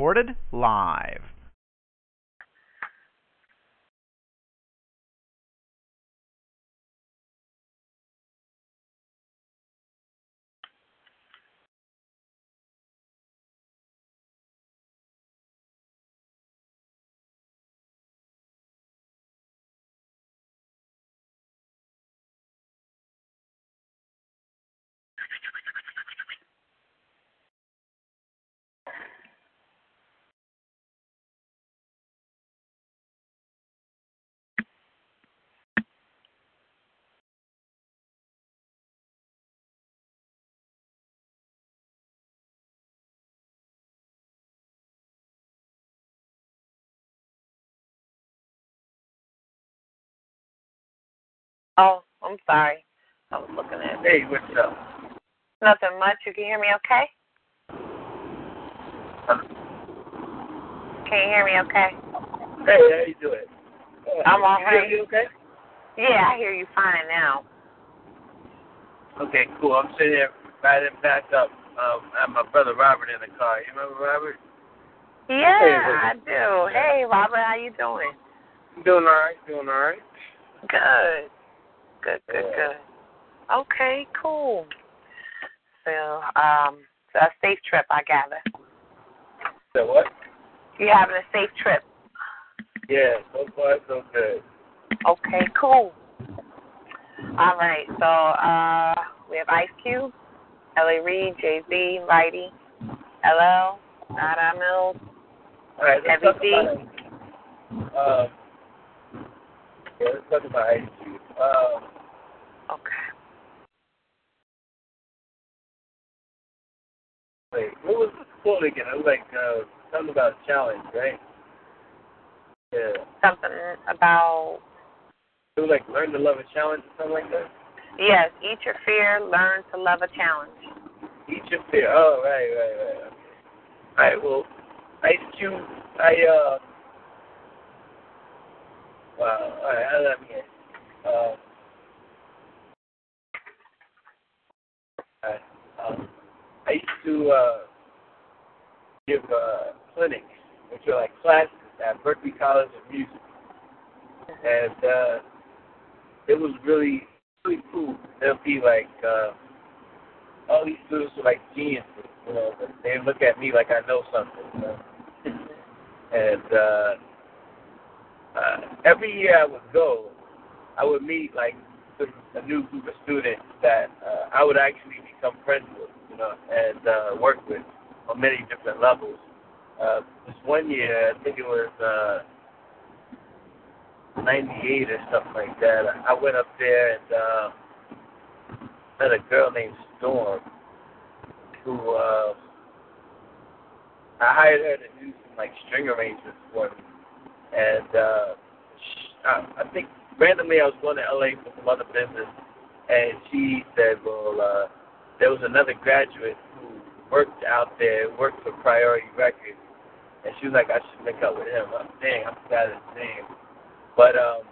Recorded live. Oh, I'm sorry. I was looking at Hey, what's up? nothing much. You can hear me okay? Can you hear me okay? Hey, how you doing? I'm all you hear me okay? Yeah, I hear you fine now. Okay, cool. I'm sitting here riding back up. Um, I have my brother Robert in the car. You remember Robert? Yeah, I do. Hey, Robert, how you doing? Doing all right. Doing all right. Good. Good, good, good. Okay, cool. So, um, so a safe trip, I gather. So what? You having a safe trip? Yeah, so far so good. Okay, cool. All right, so uh, we have Ice Cube, L.A. Reid, Jay Z, Righty, LL, Nada Mills, All right, Heavy D. um, yeah, let's talk about Ice Cube. Um, Okay. wait, what was the quote again? It was like uh, something about challenge, right? Yeah. Something about It was like learn to love a challenge or something like that. yes, eat your fear, learn to love a challenge. Eat your fear. Oh, right, right, right. Okay. All right. Well, Ice Cube. I uh. Wow. Did I begin? Uh. Um, I used to uh, give uh, clinics, which are like classes at Berklee College of Music, and uh, it was really, really cool. There'll be like. Uh, all these students are like geniuses, you know. They look at me like I know something, you know. and uh, uh, every year I would go, I would meet like a new group of students that uh, I would actually become friends with, you know, and uh, work with on many different levels. Uh, this one year, I think it was uh, '98 or something like that. I went up there and. Uh, met a girl named Storm who uh I hired her to do some like string arrangements for me. And uh I, I think randomly I was going to LA for some other business and she said, Well, uh there was another graduate who worked out there, worked for Priority Records and she was like, I should link up with him. I'm dang, I forgot his name. But um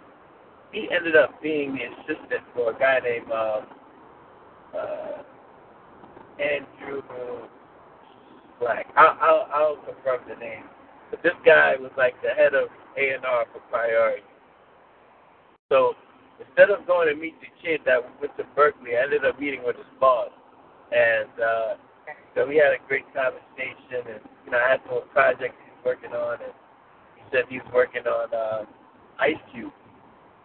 he ended up being the assistant for a guy named uh uh, Andrew Black. I'll, I'll, I'll confirm the name. But this guy was like the head of A&R for Priority. So instead of going to meet the kid that went to Berklee, I ended up meeting with his boss. And uh, so we had a great conversation. And, you know, I had some projects he was working on. And he said he was working on uh, Ice Cube.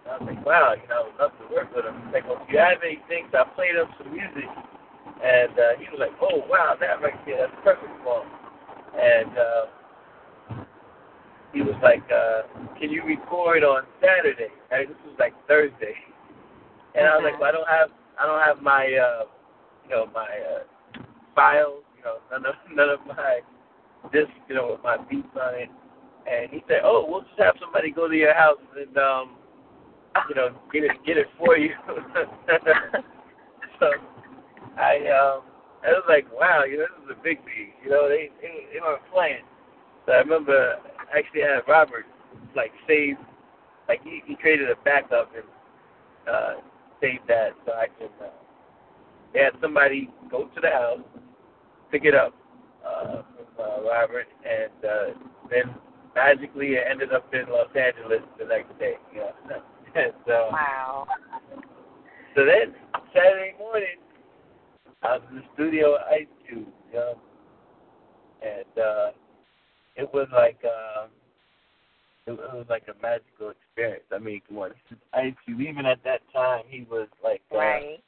And I was like, wow, you know, I would love to work with him. He's like, well, if you have anything, so I played him some music. And uh, he was like, oh, wow, that right there, that's perfect for him. And uh, he was like, uh, can you record on Saturday? And this was like Thursday. And I was like, well, I don't have, I don't have my uh, you know, my uh, files, you know, none of none of my discs, you know, with my beats on it. And he said, "Oh, we'll just have somebody go to your house and, um, you know, get it get it for you." so I, um, I was like, "Wow, you know, this is a big league." You know, they they, they weren't playing. So I remember actually had Robert like save, like he, he created a backup and uh, saved that so I can. Uh, had somebody go to the house, pick it up uh, from uh, Robert, and uh, then magically it ended up in Los Angeles the next day. You know? and, uh, Wow. so then Saturday morning, I was in the studio at Ice Cube, you know, and uh, it was like uh, it, it was like a magical experience. I mean, come on, Ice Cube. Even at that time, he was like, uh, Right.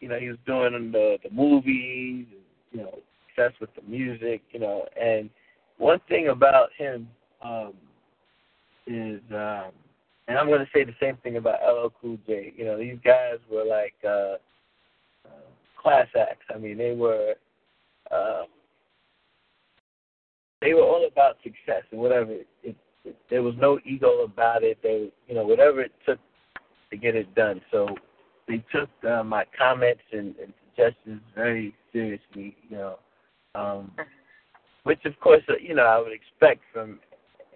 you know, he was doing the the movies, and, you know, obsessed with the music, you know. And one thing about him um, is, um, and I'm going to say the same thing about LL Cool J. You know, these guys were like uh, uh, class acts. I mean, they were. Um, they were all about success and whatever. It, it, there was no ego about it. They, you know, whatever it took to get it done. So they took uh, my comments and, and suggestions very seriously, you know, um, which of course, you know, I would expect from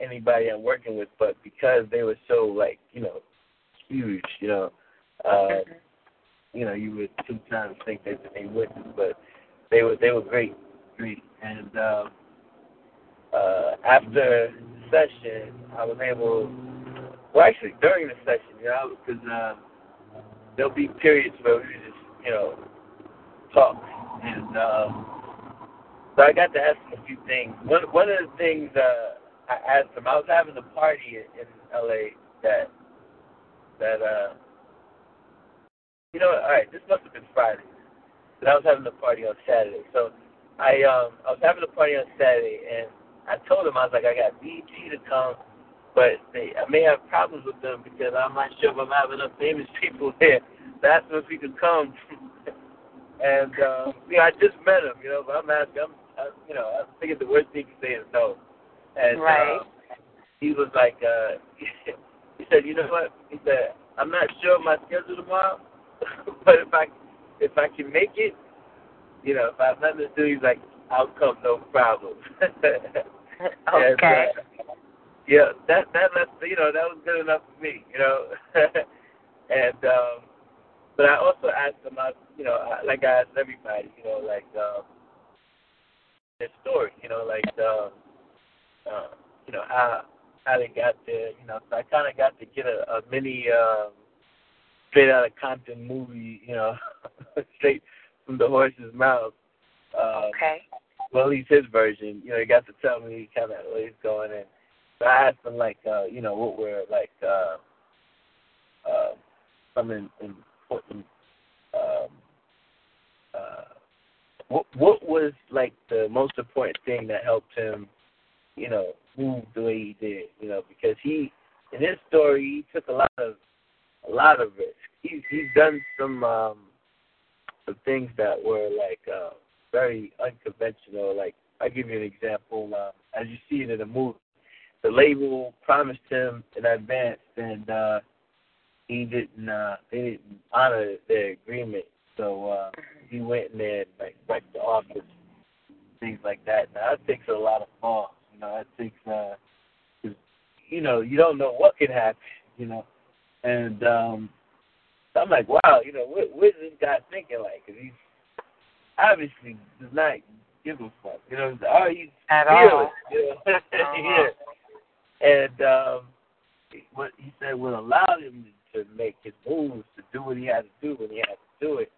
anybody I'm working with, but because they were so like, you know, huge, you know, uh, you know, you would sometimes think that they wouldn't, but they were they were great, great, and um, uh, after the session, I was able, well, actually during the session, you know, because. Uh, there'll be periods where we just, you know, talk. And um, so I got to ask him a few things. One one of the things uh, I asked him, I was having a party in, in LA that that uh, you know, all right, this must have been Friday. But I was having a party on Saturday. So I um I was having a party on Saturday and I told him I was like I got BT to come but they, I may have problems with them because I'm not sure if I'm having enough famous people there. That's if he could come. and uh, you know, I just met him, you know, but I'm asking, I'm, I, you know, I think the worst thing he can say is no. And Right. uh, he was like, uh, he said, you know what? He said, I'm not sure of my schedule tomorrow, but if I if I can make it, you know, if I have nothing to do, he's like, I'll come, no problem. And, Okay. uh, yeah, that that that's you know that was good enough for me, you know. and um, but I also asked them, I, you know, I, like I asked everybody, you know, like um, their story, you know, like um, uh, you know how how they got there, you know. So I kind of got to get a, a mini um, straight out of Compton movie, you know, straight from the horse's mouth. Um, Okay. Well, at least his version. You know, he got to tell me kind of where he's going, and so I asked him like, uh, you know, what were like uh, uh, some important. Um, uh, what what was like the most important thing that helped him, you know, move the way he did? You know, because he in his story he took a lot of a lot of risk. He's he's done some um, some things that were like. Uh, very unconventional. Like I give you an example. Um, as you see it in the movie, the label promised him in advance, and uh, he didn't. Uh, they didn't honor their agreement. So uh, he went in there and like wrecked the office, things like that. Now that takes a lot of balls. You know, that takes. Uh, 'cause, you know, you don't know what could happen. You know, and um, so I'm like, wow. You know, what, what is this guy thinking like? Cause he's obviously does not give a fuck. You know, oh, he's At all. You know? Uh-huh. yeah. And um, what he said what allowed him to make his moves, to do what he had to do when he had to do it,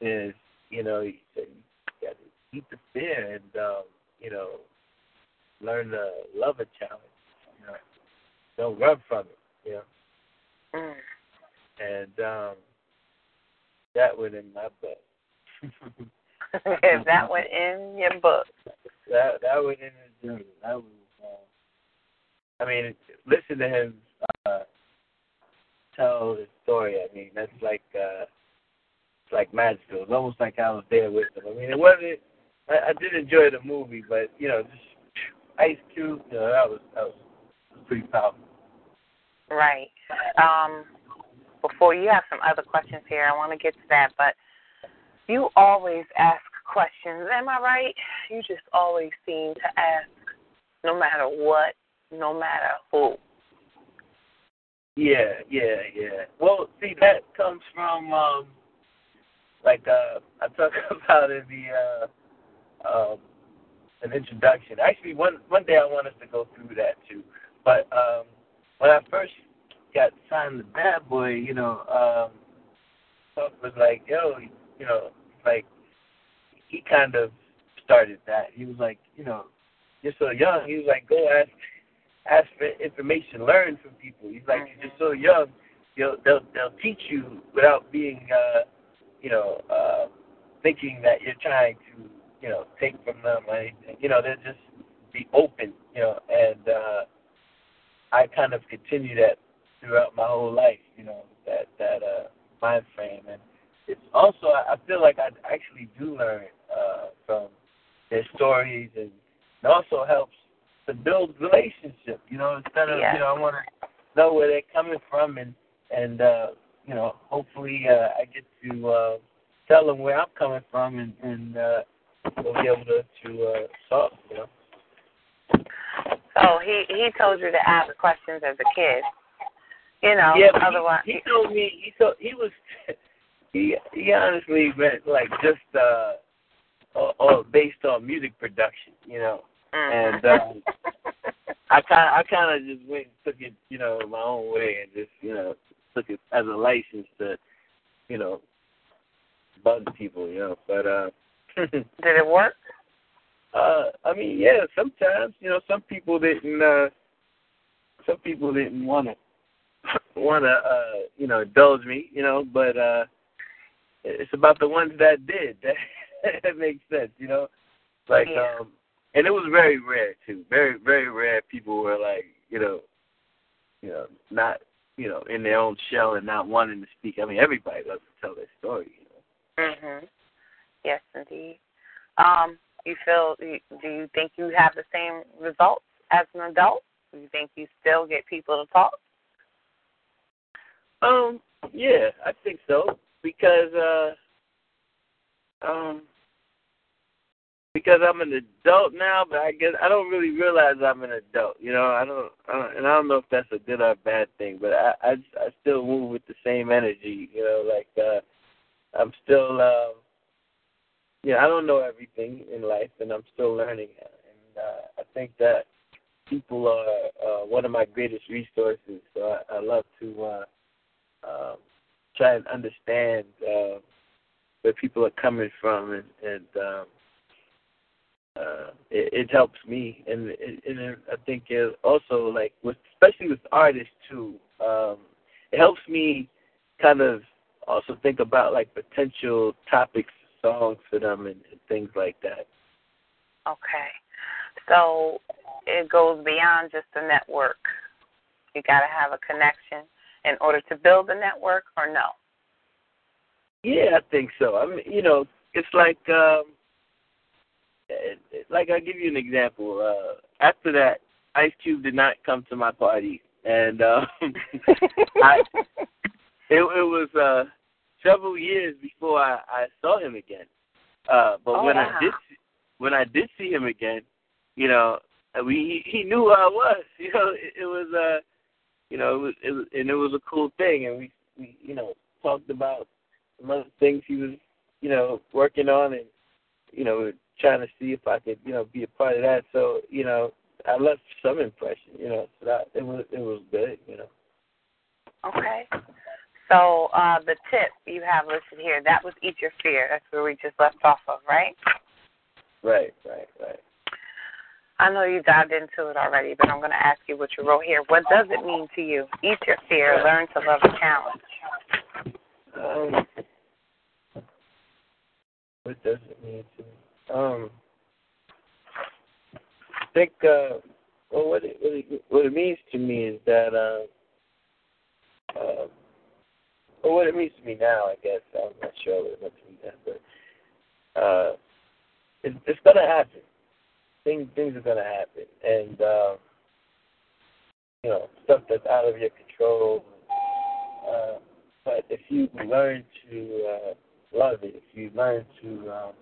is you know he said you got to keep the fear and um, you know learn to love a challenge. You know, don't run from it. You know, Mm. and um, that went in my butt. Is that one in your book? that that went in his journey. That was. Uh, I mean, listen to him uh, tell his story. I mean, that's like uh, it's like magical. It was almost like I was there with him. I mean, it wasn't. I, I did enjoy the movie, but you know, just Ice Cube, you know, that was that was, was pretty powerful. Right. Um, before you have some other questions here, I want to get to that, but you always ask questions. Am I right? You just always seem to ask, no matter what, no matter who. Yeah, yeah, yeah. Well, see, that comes from um, like uh, I talk about in the uh, um, an introduction. Actually, one one day I want us to go through that too. But um, when I first got signed to Bad Boy, you know, um, Puff was like, yo, you know, like he kind of started that. He was like, you know, you're so young. He was like, go ask ask for information, learn from people. He's like, mm-hmm. you're so young. They'll they'll they'll teach you without being, uh, you know, uh, thinking that you're trying to, you know, take from them or anything. You know, they'll just be open. You know, and uh, I kind of continue that throughout my whole life. You know, that that uh, mind frame, and it's also I feel like I actually do learn uh, from their stories, and it also helps to build relationship. You know, instead of yeah. you know I want to know where they're coming from, and and uh, you know hopefully uh, I get to uh, tell them where I'm coming from, and and uh, we'll be able to to uh, solve. You know. So he he told you to ask questions as a kid. You know, yeah, otherwise he, he told me he told he was he he honestly meant like just uh or, or based on music production, you know. mm. And um I kind I kind of just went and took it, you know, my own way and just, you know, took it as a license to, you know, bug people, you know. But uh did it work? Uh I mean, yeah, sometimes, you know, some people didn't uh some people didn't want to want to uh you know indulge me you know but uh it's about the ones that did that, that makes sense you know like Yeah. um and it was very rare too very very rare people were like you know you know not you know in their own shell and not wanting to speak i mean everybody loves to tell their story you know Mhm. Yes, indeed. Um, you feel? Do you think you have the same results as an adult? Do you think you still get people to talk? Um, yeah, I think so because uh, um, because I'm an adult now, but I guess I don't really realize I'm an adult. You know, I don't, I don't and I don't know if that's a good or a bad thing, but I, I, I still move with the same energy. You know, like uh, I'm still, uh, yeah, I don't know everything in life, and I'm still learning. And uh, I think that people are uh, one of my greatest resources. So I, I love to. Uh, um, try and understand uh, where people are coming from, and, and um, uh, it, it helps me. And, and I think it also like, with, especially with artists too, um, it helps me kind of also think about like potential topics, songs for them, and, and things like that. Okay. So it goes beyond just a network. You got to have a connection in order to build a network, or no? Yeah, I think so. I mean, you know, it's like, um, it- like I'll give you an example. Uh, after that, Ice Cube did not come to my party, and um, I, it, it was uh, several years before I, I saw him again. Uh, but Oh, when wow. I did, when I did see him again, you know, we he, he knew who I was. You know, it, it was uh, you know, it was, it was and it was a cool thing, and we we you know talked about some other things he was you know working on, and you know trying to see if I could you know be a part of that. So you know, I left some impression. You know, so that it was it was good. You know. Okay. So uh, the tip you have listed here, that was Eat Your Fear. That's where we just left off of, right? Right, right, right. I know you dived into it already, but I'm going to ask you what you wrote here. What does it mean to you? Eat your fear, learn to love a challenge. Um, what does it mean to me? Um, I think uh, well, what it, what it what it means to me is that uh, uh, or what it means to me now, I guess. I'm not sure what it meant to me then, but uh, it's, it's gonna happen. Things things are gonna happen, and um, you know stuff that's out of your control. Uh, but if you learn to uh, love it, if you learn to um,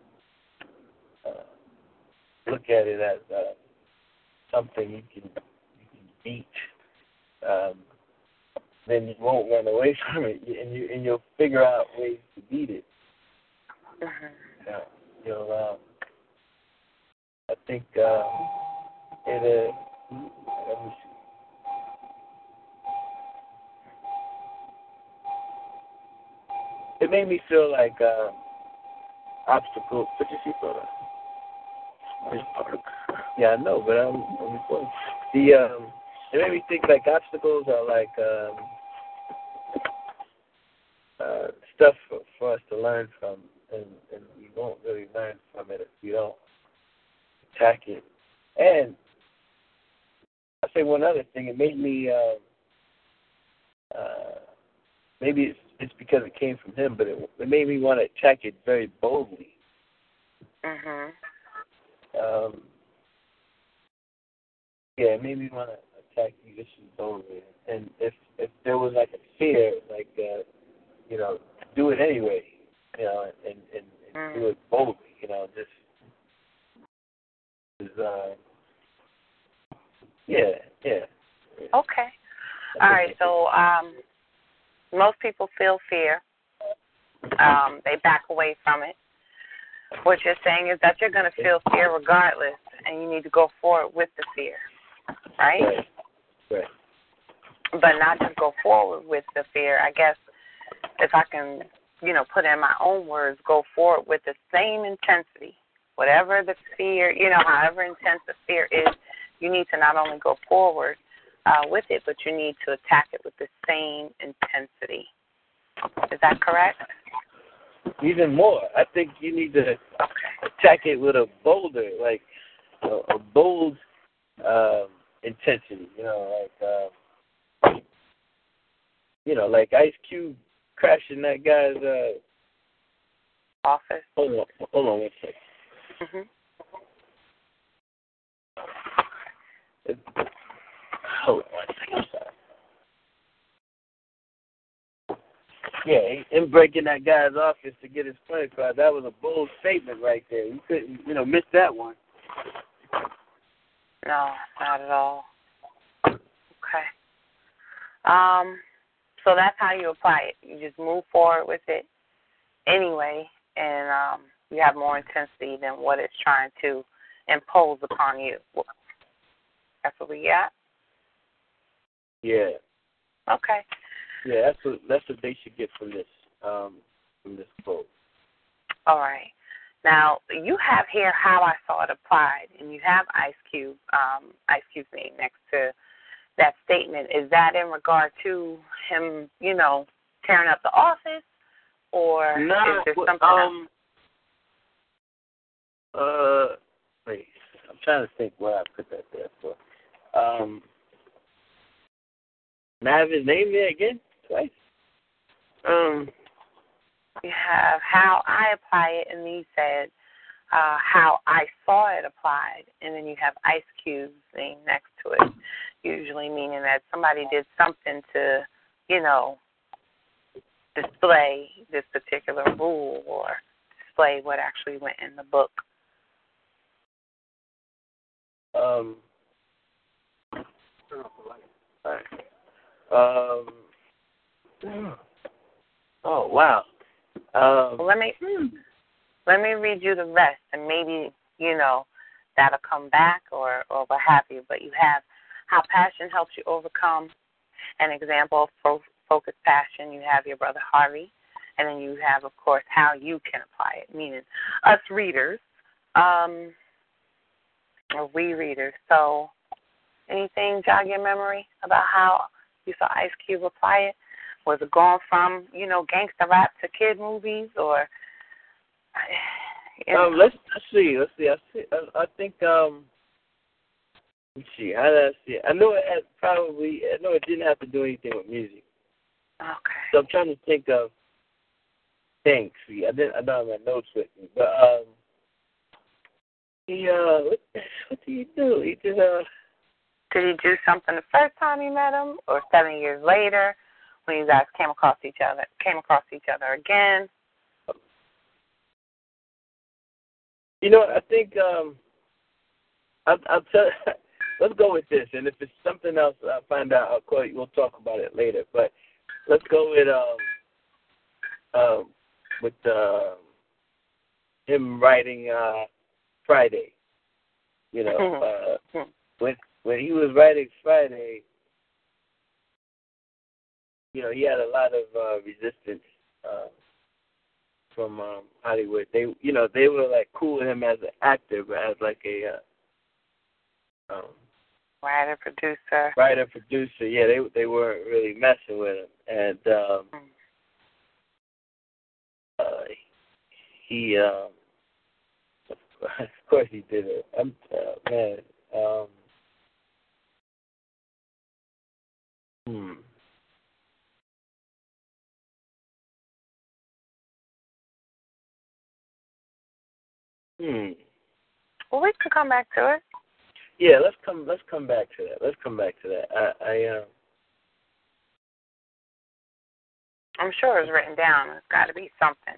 uh, look at it as uh, something you can you can beat, um, then you won't run away from it, and you and you'll figure out ways to beat it. Mhm. You know, you'll. Um, I think uh, it. Let me see. It made me feel like uh, obstacles. Put your seatbelt on. Yeah, I know, but I'm, I'm recording. The um, it made me think like obstacles are like um, uh, stuff for, for us to learn from, and, and you won't really learn from it if you don't attack it. And I say one other thing. It made me. Uh, uh, maybe it's it's because it came from him, but it, it made me want to attack it very boldly. Mhm. Um, yeah, it made me want to attack the issue boldly. And if if there was like a fear, like uh, you know, do it anyway, you know, and and, and do it boldly, you know, just is uh, yeah, yeah. Okay. All right. So um, most people feel fear. Um, they back away from it. What you're saying is that you're going to feel fear regardless, and you need to go forward with the fear, right? Right. Right. But not just go forward with the fear. I guess if I can, you know, put in my own words, go forward with the same intensity. Whatever the fear, you know, however intense the fear is, you need to not only go forward uh, with it, but you need to attack it with the same intensity. Is that correct? Even more, I think you need to attack it with a bolder, like a, a bold um, intensity. You know, like uh, you know, like Ice Cube crashing that guy's. Uh, Office. hold on, hold on one second. hmm hold on one second. I'm sorry. Yeah, him breaking that guy's office to get his point across. That was a bold statement right there. You couldn't, you know, miss that one. No, not at all. Okay. Um, so that's how you apply it. You just move forward with it anyway, and um, you have more intensity than what it's trying to impose upon you. That's what we got. Yeah, Okay. Yeah. That's what that's what they should get from this, um, from this quote. All right. Now you have here how I saw it applied, and you have Ice Cube, um, Ice Cube's name next to that statement. Is that in regard to him, you know, tearing up the office, or Nah, is there something else? um, uh, wait. I'm trying to think what I put that there for. Um, I have his name there again twice? Um, You have how I apply it, and then you said uh, how I saw it applied, and then you have Ice Cube's name next to it. Usually meaning that somebody did something to, you know, display this particular rule or display what actually went in the book. um, alright. Oh wow. Um, let me let me read you the rest, and maybe you know that'll come back or or what have you. But you have how passion helps you overcome. An example of fo- focused passion. You have your brother Harvey, and then you have, of course, how you can apply it. Meaning us readers, um, or we readers. So, anything jog your memory about how you saw Ice Cube apply it? Was it going from you know gangster rap to kid movies, or you um, let's let's see. Let's see. I see. I, I think. Um, let's see. How did I see it? I know it had probably. I know it didn't have to do anything with music. Okay. So I'm trying to think of things. See, I didn't. I don't have my notes with me, but um, he uh, what, what did he do? He did uh. Did he do something the first time you met him, or seven years later, when you guys came across each other? Came across each other again? You know, I think um, I'll, I'll tell. Let's go with this, and if it's something else I'll find out, I'll call you. We'll talk about it later. But let's go with um, um, with uh, him writing uh, Friday. You know, uh, when when he was writing Friday, you know, he had a lot of uh, resistance uh, from um, Hollywood. They, you know, they were like cool with him as an actor, but as like a uh, um, Writer, producer. writer, producer, yeah, they they weren't really messing with him, and um, Mm. uh, he, um, of course, he did it. I'm uh, man. Um, hmm. Hmm. Well, we can come back to it. Yeah, let's come. Let's come back to that. Let's come back to that. I, I um. I'm sure it's written down. It's got to be something.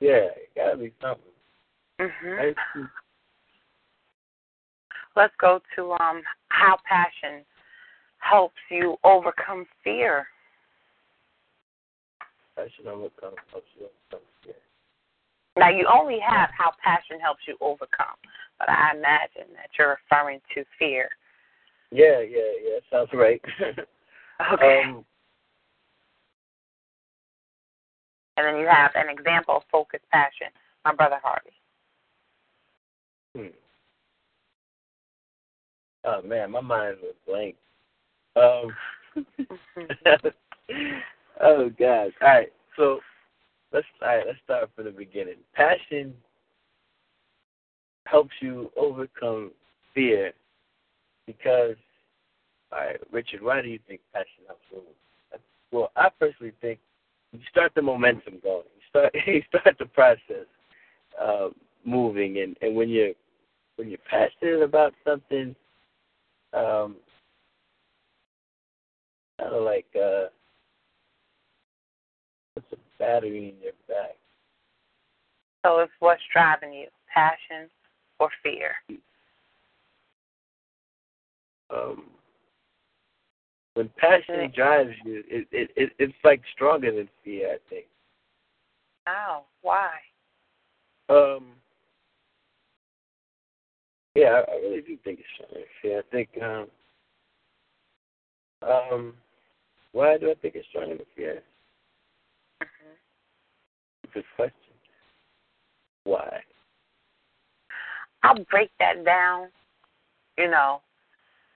Yeah, it gotta be something. Mhm. I, Let's go to um how passion helps you overcome fear. Should overcome. I should overcome fear. Now you only have how passion helps you overcome, but I imagine that you're referring to fear. Yeah, yeah, yeah. Sounds right. Okay. Um, and then you have an example of focused passion. My brother Harvey. hmm. Oh man, my mind was blank. Um. oh God. All right. So let's all right. Let's start from the beginning. Passion helps you overcome fear because. All right, Richard. Why do you think passion helps you? Well, I personally think you start the momentum going. You start you start the process uh, moving, and and when you're when you're passionate about something, um, kind of like uh, battery in your back. So it's what's driving you, passion or fear. Um, when passion Right. drives you, it, it it it's like stronger than fear. I think. Oh, why? Um, yeah, I, I really do think it's stronger than fear. I think. Um, um, why do I think it's stronger than fear? Good question. Why? I'll break that down, you know,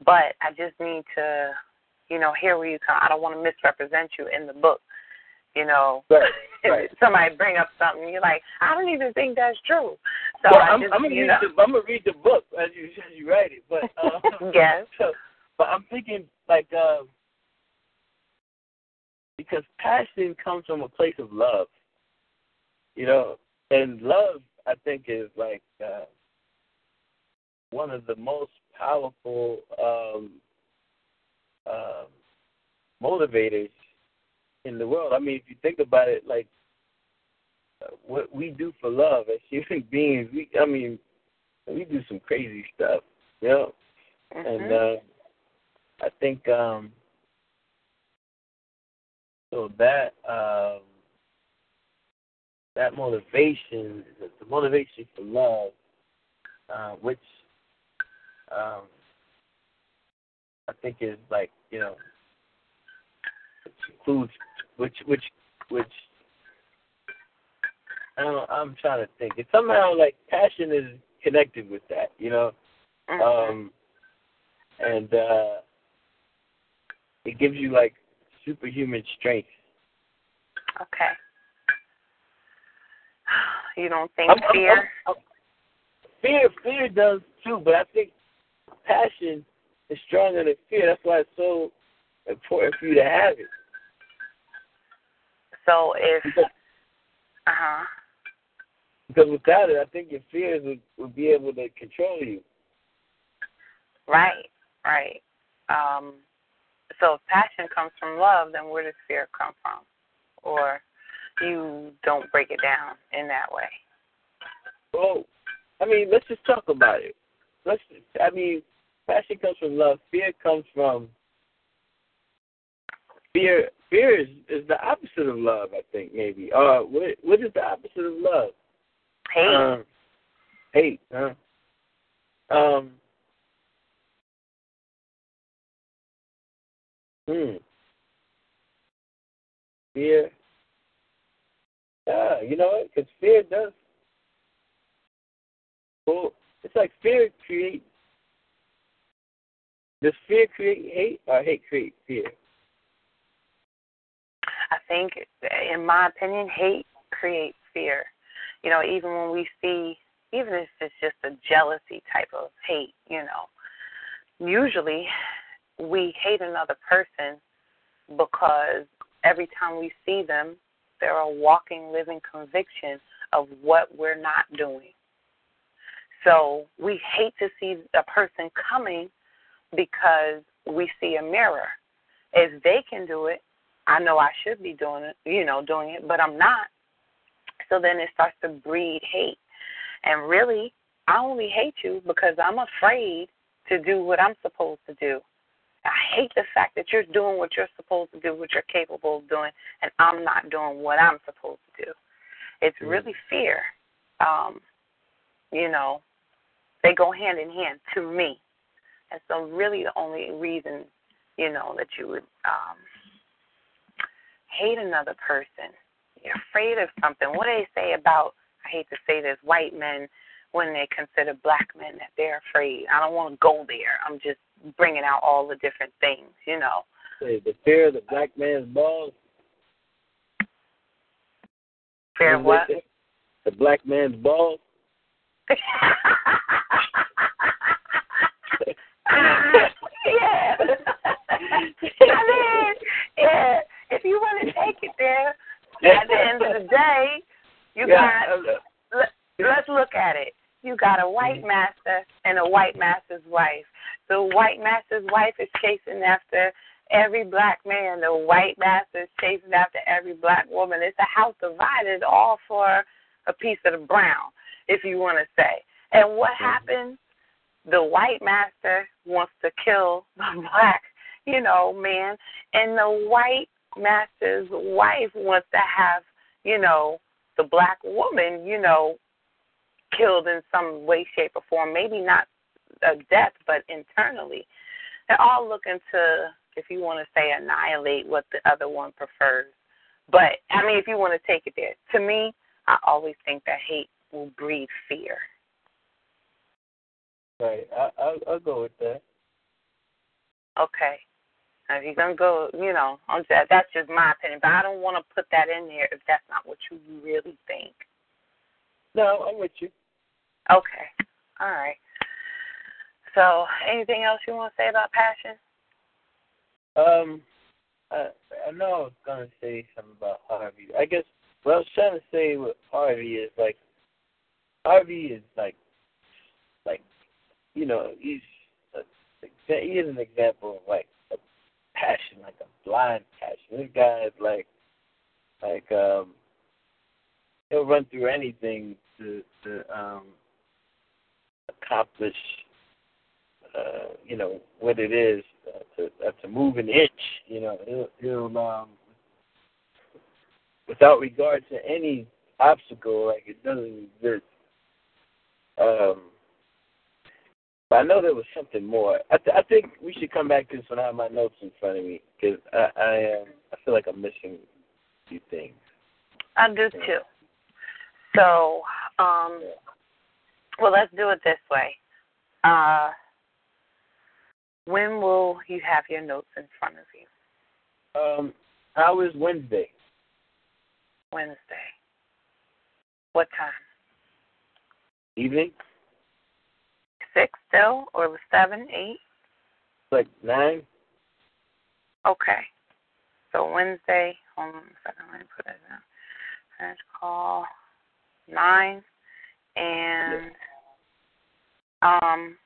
but I just need to, you know, hear where you come. I don't want to misrepresent you in the book, you know. Right, right. Somebody bring up something, you're like, I don't even think that's true. So well, I I'm, just, I'm gonna read know, the I'm gonna read the book as you as you write it, but uh, yes. so, but I'm thinking like um, because passion comes from a place of love, you know, and love I think is like uh, one of the most powerful um, uh, motivators in the world. I mean, if you think about it, like what we do for love as human beings, we I mean, we do some crazy stuff, you know. And Mhm. uh, I think um, so that um, that motivation, the, the motivation for love, uh, which um, I think is like you know, which includes which which which I don't, I'm trying to think. It's somehow like passion is connected with that, you know. Mhm. Um, and uh, it gives you like superhuman strength. okay. You don't think I'm- fear? I'm- I'm- fear, fear does too, but I think passion is stronger than fear. That's why it's so important for you to have it. So if uh huh. because without it, I think your fears would, would be able to control you. Right, right. Um, so if passion comes from love, then where does fear come from? Or you don't break it down in that way. Well, I mean, let's just talk about it. Let's. I mean, passion comes from love. Fear comes from fear. Fear is, is the opposite of love. I think maybe. Uh, what what is the opposite of love? Hate. Um, hate. Huh? Um. Hmm. Fear. Yeah, you know? Because fear does. Well, it's like fear creates. Does fear create hate or hate create fear? I think, in my opinion, hate creates fear. You know, even when we see, even if it's just a jealousy type of hate, you know, usually we hate another person because every time we see them, they're a walking, living conviction of what we're not doing. So we hate to see a person coming because we see a mirror. If they can do it, I know I should be doing it, you know, doing it, but I'm not. So then it starts to breed hate. And really, I only hate you because I'm afraid to do what I'm supposed to do. I hate the fact that you're doing what you're supposed to do, what you're capable of doing, and I'm not doing what I'm supposed to do. It's really fear. Um, you know, they go hand in hand to me. And so, really, the only reason, you know, that you would um, hate another person, you're afraid of something. What do they say about, I hate to say this, white men when they consider black men that they're afraid? I don't want to go there. I'm just bringing out all the different things, you know. Say, The fear of the black man's balls. Fear of what? The black man's balls. yeah. I mean, yeah. If you want to take it there, at the end of the day, you Yeah. got. Let, let's look at it. You got a white mm-hmm. master and a white master's wife. The white master's wife is chasing after every black man. The white master is chasing after every black woman. It's a house divided all for a piece of the brown, if you want to say. And what mm-hmm. happens? The white master wants to kill the black, you know, man, and the white master's wife wants to have, you know, the black woman, you know, killed in some way, shape, or form. Maybe not a death, but internally. They're all looking to, if you want to say, annihilate what the other one prefers. But I mean, if you want to take it there, to me, I always think that hate will breed fear. Right. I, I'll, I'll go with that. Okay. Now, if you're gonna go, you know, I'm just, that's just my opinion, but I don't want to put that in there if that's not what you really think. No, I'm with you. Okay. All right. So, anything else you want to say about passion? Um, I, I know I was gonna say something about Harvey. I guess what I was trying to say with Harvey is like Harvey is like like you know he's a, he is an example of like a passion, like a blind passion. This guy is like like um he'll run through anything to to um accomplish uh, you know what it is to uh, to move an inch. You know, he'll, he'll um, without regard to any obstacle, like it doesn't exist. Um, but I know there was something more. I, th- I think we should come back to this when I have my notes in front of me because I I, um, I feel like I'm missing a few things. I do too. So, um, well, let's do it this way. Uh, when will you have your notes in front of you? Um, how is Wednesday? Wednesday. What time? Evening? Six still, or seven, eight? Like nine? Okay. So Wednesday, hold on a second, let me put it down. Call nine and um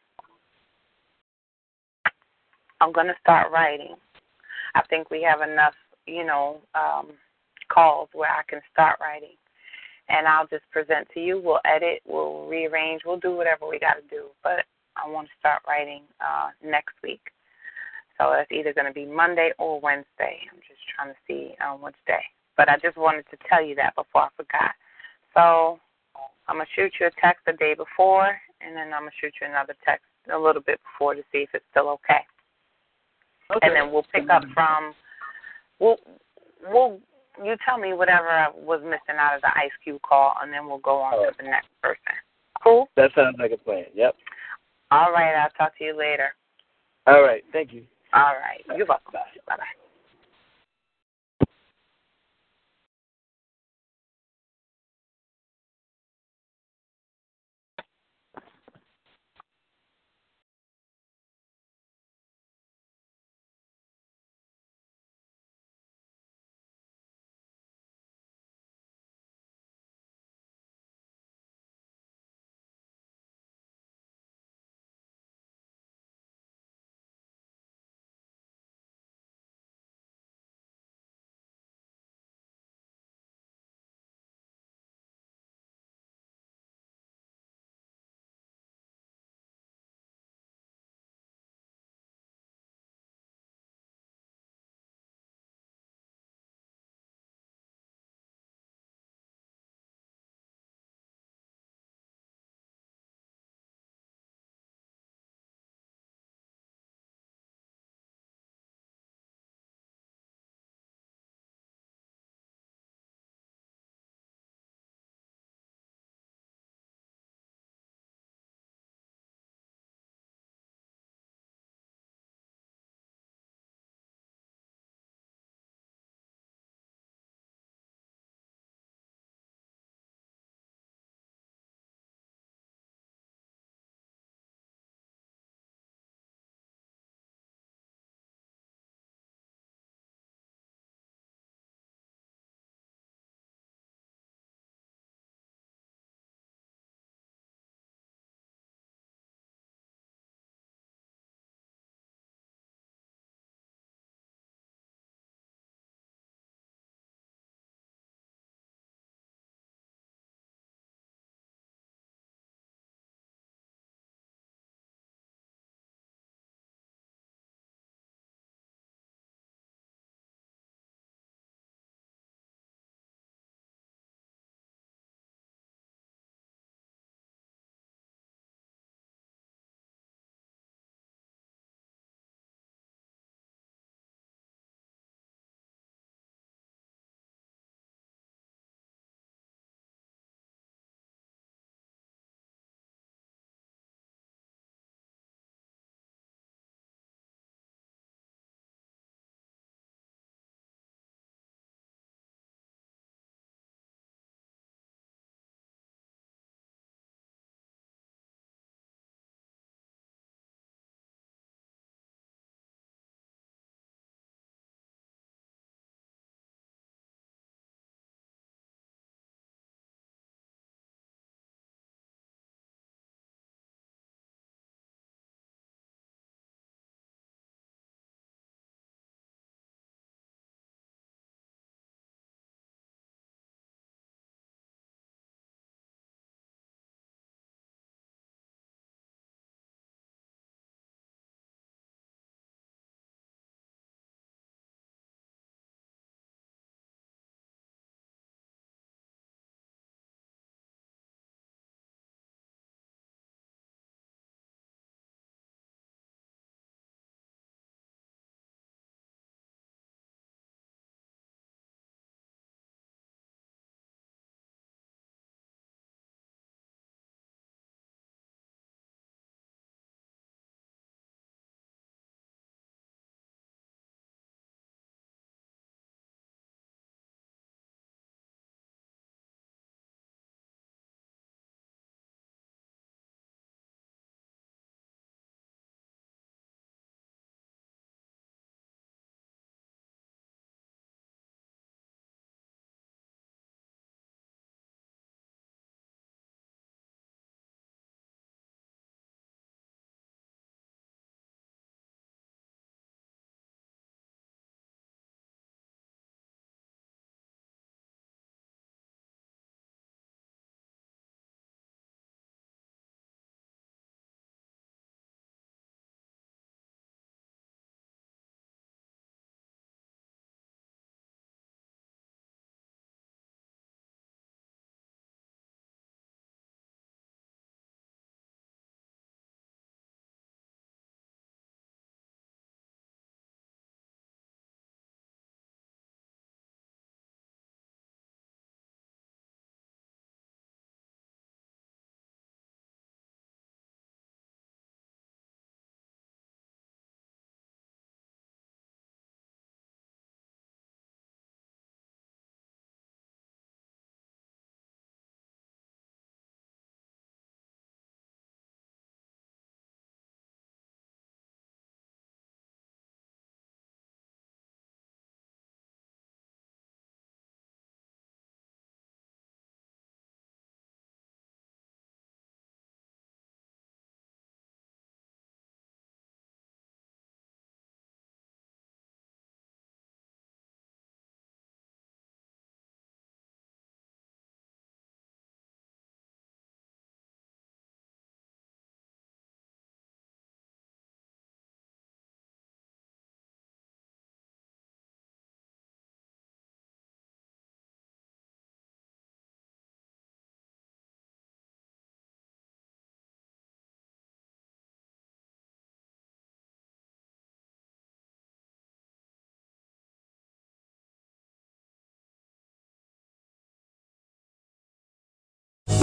I'm gonna start writing. I think we have enough, you know, um calls where I can start writing. And I'll just present to you. We'll edit, we'll rearrange, we'll do whatever we gotta do. But I want to start writing uh next week. So it's either going to be Monday or Wednesday. I'm just trying to see um, which day. But I just wanted to tell you that before I forgot. So I'm going to shoot you a text the day before, and then I'm going to shoot you another text a little bit before to see if it's still okay. Okay. And then we'll pick up from, we'll, we'll, you tell me whatever I was missing out of the Ice Cube call, and then we'll go on All to the next person. Cool? That sounds like a plan. Yep. All right. I'll talk to you later. All right. Thank you. All right. You're welcome. Bye-bye.